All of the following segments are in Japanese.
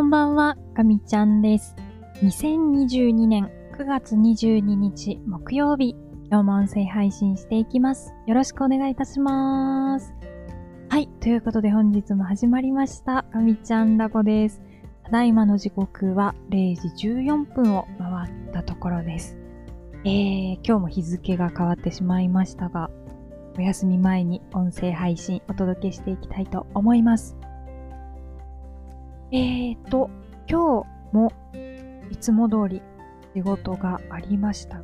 こんばんは、かみちゃんです。2022年9月22日木曜日、今日も音声配信していきます。よろしくお願いいたします。はい、ということで本日も始まりました、かみちゃんラボです。ただいまの時刻は0時14分を回ったところです。えー、今日も日付が変わってしまいましたが、お休み前に音声配信お届けしていきたいと思います。えーと、今日もいつも通り仕事がありました。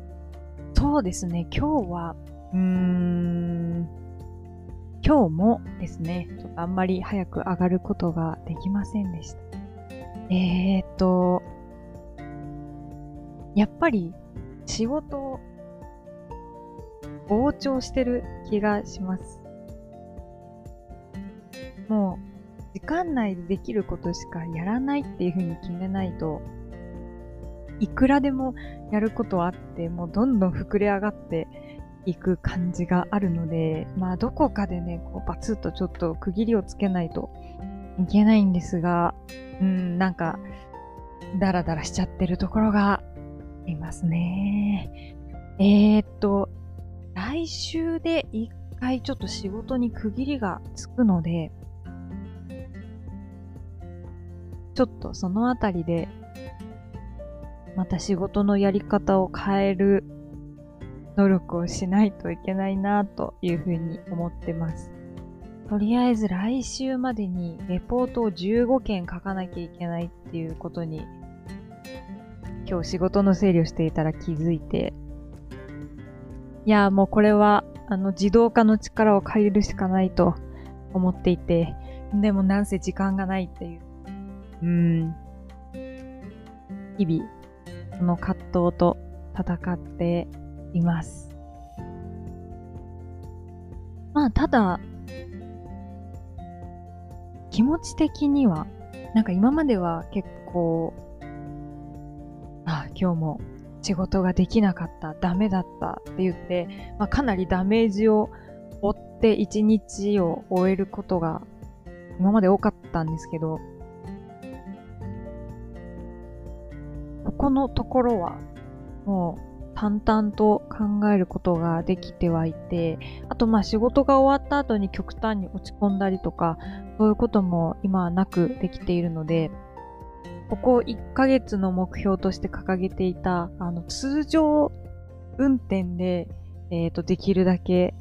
そうですね、今日は、うーん、今日もですね、ちょっとあんまり早く上がることができませんでした。えーと、やっぱり仕事膨張してる気がします。う、時間内でできることしかやらないっていう風に決めないと、いくらでもやることはあって、もうどんどん膨れ上がっていく感じがあるので、まあどこかでね、こうバツッとちょっと区切りをつけないといけないんですが、うん、なんか、ダラダラしちゃってるところがありますね。えー、っと、来週で一回ちょっと仕事に区切りがつくので、ちょっとそのあたりで、また仕事のやり方を変える努力をしないといけないなというふうに思ってます。とりあえず来週までにレポートを15件書かなきゃいけないっていうことに、今日仕事の整理をしていたら気づいて、いや、もうこれは、あの、自動化の力を借りるしかないと思っていて、でもなんせ時間がないっていう。うん。日々、その葛藤と戦っています。まあ、ただ、気持ち的には、なんか今までは結構、あ、今日も仕事ができなかった、ダメだったって言って、まあ、かなりダメージを負って一日を終えることが今まで多かったんですけど、このところはもう淡々と考えることができてはいて、あとまあ仕事が終わった後に極端に落ち込んだりとか、そういうことも今はなくできているので、ここ1ヶ月の目標として掲げていた、あの、通常運転で、えっ、と、できるだけ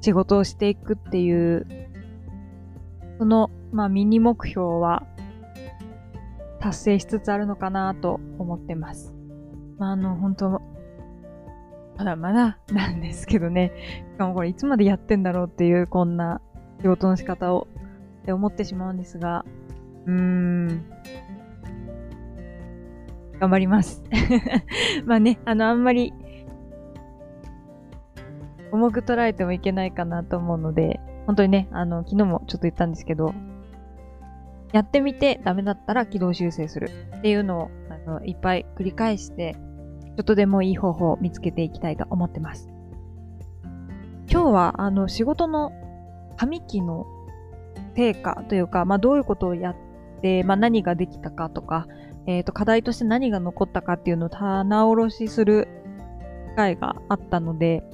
仕事をしていくっていう、その、まあ、ミニ目標は達成しつつあるのかなと思ってます。まあ、あの、本当まだまだなんですけどね。しかもこれいつまでやってんだろうっていう、こんな仕事の仕方をって思ってしまうんですが、うーん。頑張ります。まあね、あの、あんまり、重く捉えてもいけないかなと思うので、本当にね、あの、昨日もちょっと言ったんですけど、やってみてダメだったら軌道修正するっていうのを、あの、いっぱい繰り返して、ちょっとでもいい方法を見つけていきたいと思ってます。今日は、あの、仕事の上期の成果というか、まあ、どういうことをやって、まあ、何ができたかとか、えっ、と、課題として何が残ったかっていうのを棚卸しする機会があったので、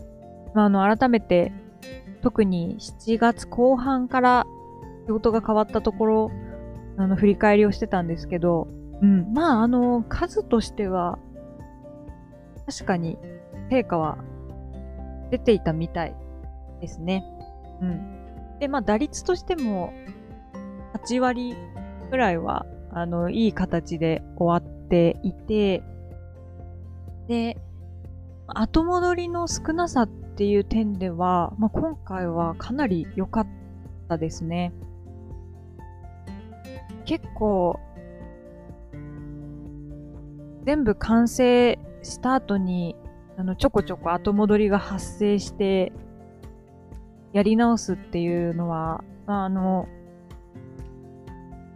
まあ、あの、改めて、特に7月後半から仕事が変わったところ、あの、振り返りをしてたんですけど、うん、まあ、あの、数としては、確かに成果は出ていたみたいですね。うん。で、まあ、打率としても、8割くらいは、あの、いい形で終わっていて、で、後戻りの少なさっていう点では、まあ、今回はかなり良かったですね。結構、全部完成した後に、あの、ちょこちょこ後戻りが発生して、やり直すっていうのは、まああの、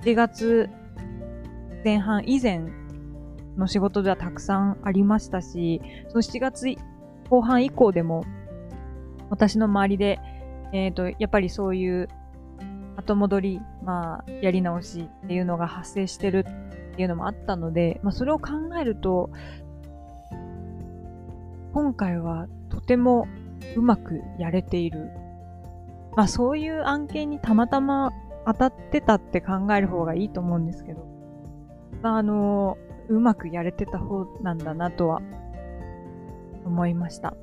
1月前半以前の仕事ではたくさんありましたし、その7月後半以降でも、私の周りで、えっ、と、やっぱりそういう後戻り、まあ、やり直しっていうのが発生してるっていうのもあったので、まあ、それを考えると、今回はとてもうまくやれている。まあ、そういう案件にたまたま当たってたって考える方がいいと思うんですけど、まあ、あの、うまくやれてた方なんだなとは思いました。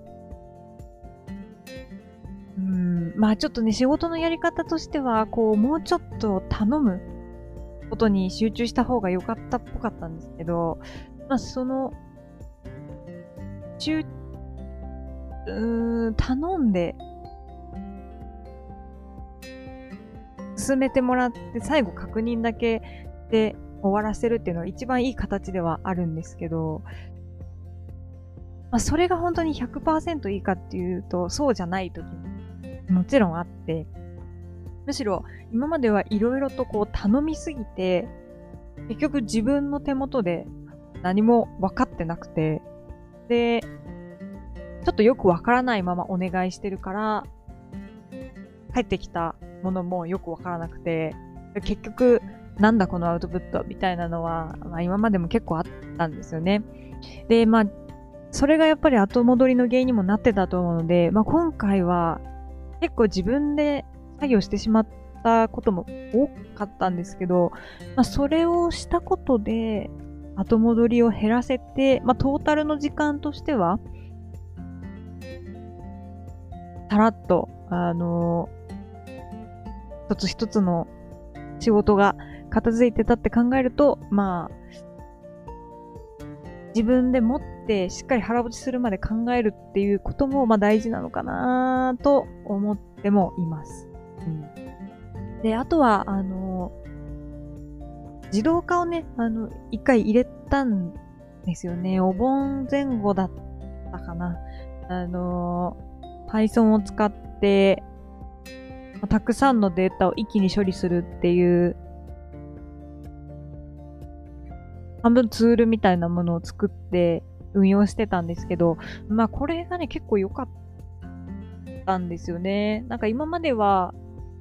まあちょっとね、仕事のやり方としては、こう、もうちょっと頼むことに集中した方が良かったっぽかったんですけど、まあその、うーん、頼んで、進めてもらって、最後確認だけで終わらせるっていうのは一番いい形ではあるんですけど、まあ、それが本当に100%いいかっていうと、そうじゃない時ももちろんあって、むしろ今まではいろいろとこう頼みすぎて、結局自分の手元で何も分かってなくて、で、ちょっとよくわからないままお願いしてるから、帰ってきたものもよくわからなくて、結局、なんだこのアウトプットみたいなのは、まあ今までも結構あったんですよね。で、まあ、それがやっぱり後戻りの原因にもなってたと思うので、まあ今回は結構自分で作業してしまったことも多かったんですけど、まあそれをしたことで後戻りを減らせて、まあトータルの時間としては、さらっと、あの一つ一つの仕事が片付いてたって考えると、まあ、自分で持ってしっかり腹落ちするまで考えるっていうことも、まあ大事なのかなと思ってもいます。うん、で、あとは、あの、自動化をね、あの、一回入れたんですよね。お盆前後だったかな。あの、Python を使って、たくさんのデータを一気に処理するっていう、半分ツールみたいなものを作って運用してたんですけど、まあこれがね、結構良かったんですよね。なんか今までは、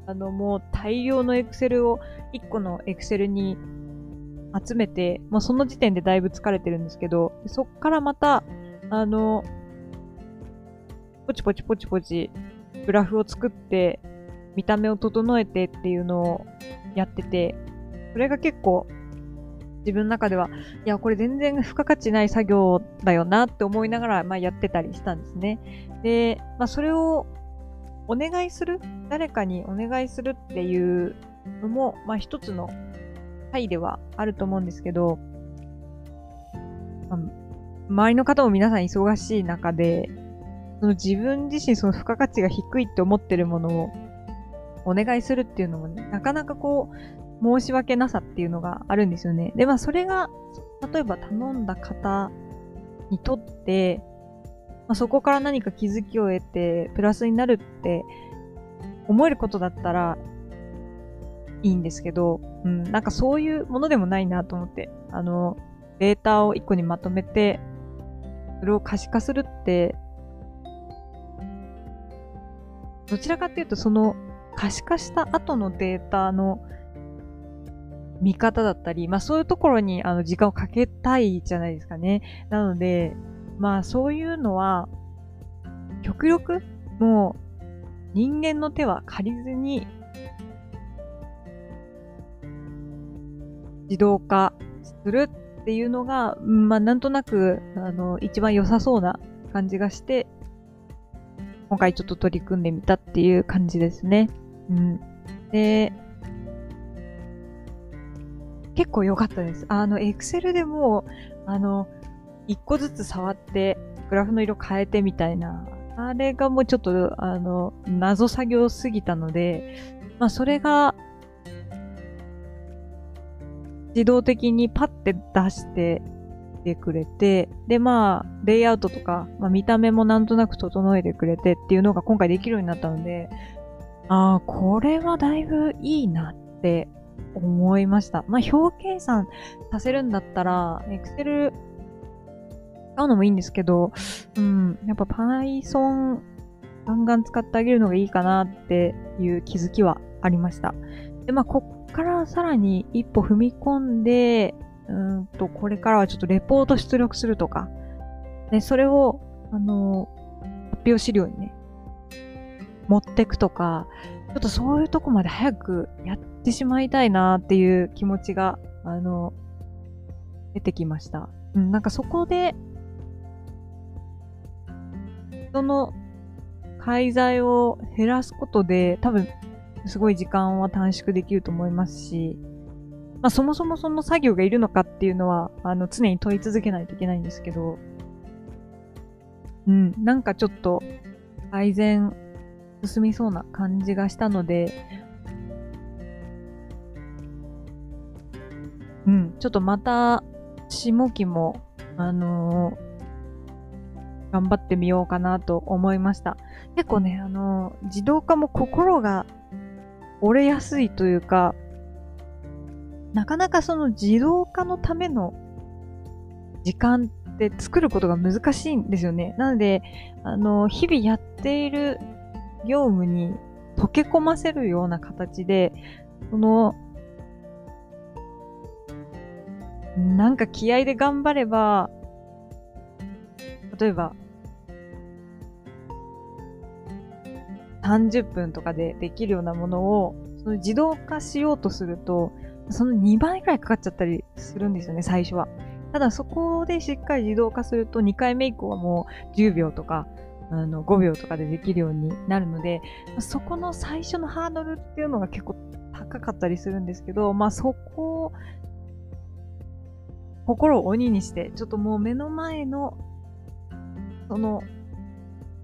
あのもう大量のエクセルを1個のエクセルに集めて、もうその時点でだいぶ疲れてるんですけど、そっからまた、あの、ポチポチポチポチグラフを作って見た目を整えてっていうのをやってて、それが結構自分の中では、いや、これ全然付加価値ない作業だよなって思いながら、まあ、やってたりしたんですね。で、まあ、それをお願いする誰かにお願いするっていうのも、まあ、一つの回ではあると思うんですけど、まあ、周りの方も皆さん忙しい中で、その自分自身その付加価値が低いって思ってるものをお願いするっていうのも、ね、なかなかこう、申し訳なさっていうのがあるんですよね。で、まあそれが、例えば頼んだ方にとって、まあ、そこから何か気づきを得て、プラスになるって思えることだったらいいんですけど、うん、なんかそういうものでもないなと思って、あの、データを一個にまとめて、それを可視化するって、どちらかっていうとその可視化した後のデータの見方だったり、まあそういうところにあの時間をかけたいじゃないですかね。なので、まあそういうのは、極力もう人間の手は借りずに自動化するっていうのが、まあなんとなく、あの、一番良さそうな感じがして、今回ちょっと取り組んでみたっていう感じですね。うん。で、結構良かったです。あの、エクセルでも、あの、一個ずつ触って、グラフの色変えてみたいな、あれがもうちょっと、あの、謎作業すぎたので、まあ、それが、自動的にパッて出しててくれて、で、まあ、レイアウトとか、まあ、見た目もなんとなく整えてくれてっていうのが今回できるようになったので、ああ、これはだいぶいいなって思いました。まあ、表計算させるんだったら、Excel 使うのもいいんですけど、うん、やっぱ Python ガンガン使ってあげるのがいいかなっていう気づきはありました。で、まあ、こっからさらに一歩踏み込んで、うんと、これからはちょっとレポート出力するとか、で、それを、あの、発表資料にね、持ってくとか、ちょっとそういうとこまで早くやってしまいたいなっていう気持ちが、あの、出てきました。うん、なんかそこで、その介在を減らすことで、多分、すごい時間は短縮できると思いますし、まあそもそもその作業がいるのかっていうのは、あの、常に問い続けないといけないんですけど、うん、なんかちょっと改善進みそうな感じがしたので、うん、ちょっとまた、下期も、あのー、頑張ってみようかなと思いました。結構ね、あのー、自動化も心が折れやすいというか、なかなかその自動化のための時間って作ることが難しいんですよね。なので、あの、日々やっている業務に溶け込ませるような形で、その、なんか気合で頑張れば、例えば、30分とかでできるようなものを、その自動化しようとすると、その2倍くらいかかっちゃったりするんですよね、最初は。ただそこでしっかり自動化すると2回目以降はもう10秒とかあの5秒とかでできるようになるので、そこの最初のハードルっていうのが結構高かったりするんですけど、まあそこを心を鬼にして、ちょっともう目の前のその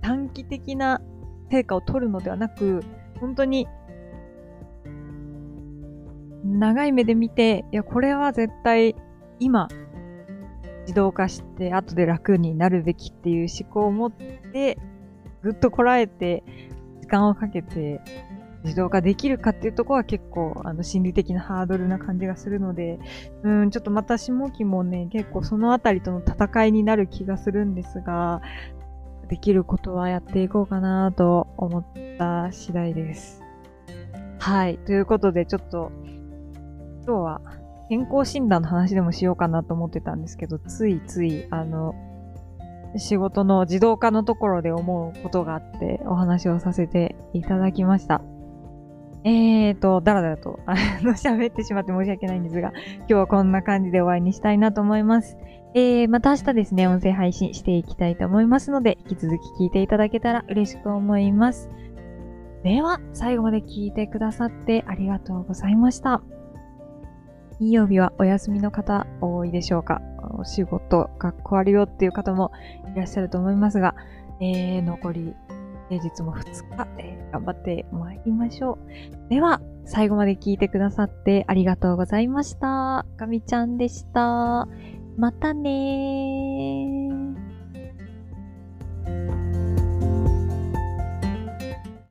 短期的な成果を取るのではなく、本当に長い目で見て、いや、これは絶対今、自動化して後で楽になるべきっていう思考を持って、ぐっとこらえて、時間をかけて自動化できるかっていうとこは結構、あの、心理的なハードルな感じがするので、うん、ちょっとまた下期もね、結構そのあたりとの戦いになる気がするんですが、できることはやっていこうかなと思った次第です。はい。ということで、ちょっと、今日は健康診断の話でもしようかなと思ってたんですけど、ついつい、あの、仕事の自動化のところで思うことがあってお話をさせていただきました。えーと、だらだらと、あの、喋ってしまって申し訳ないんですが、今日はこんな感じで終わりにしたいなと思います。えー、また明日ですね、音声配信していきたいと思いますので、引き続き聞いていただけたら嬉しく思います。では、最後まで聞いてくださってありがとうございました。金曜日はお休みの方多いでしょうか？お仕事、学校あるよっていう方もいらっしゃると思いますが、えー、残り平日も2日、えー、頑張って参りましょう。では、最後まで聞いてくださってありがとうございました。かみちゃんでした。またねー。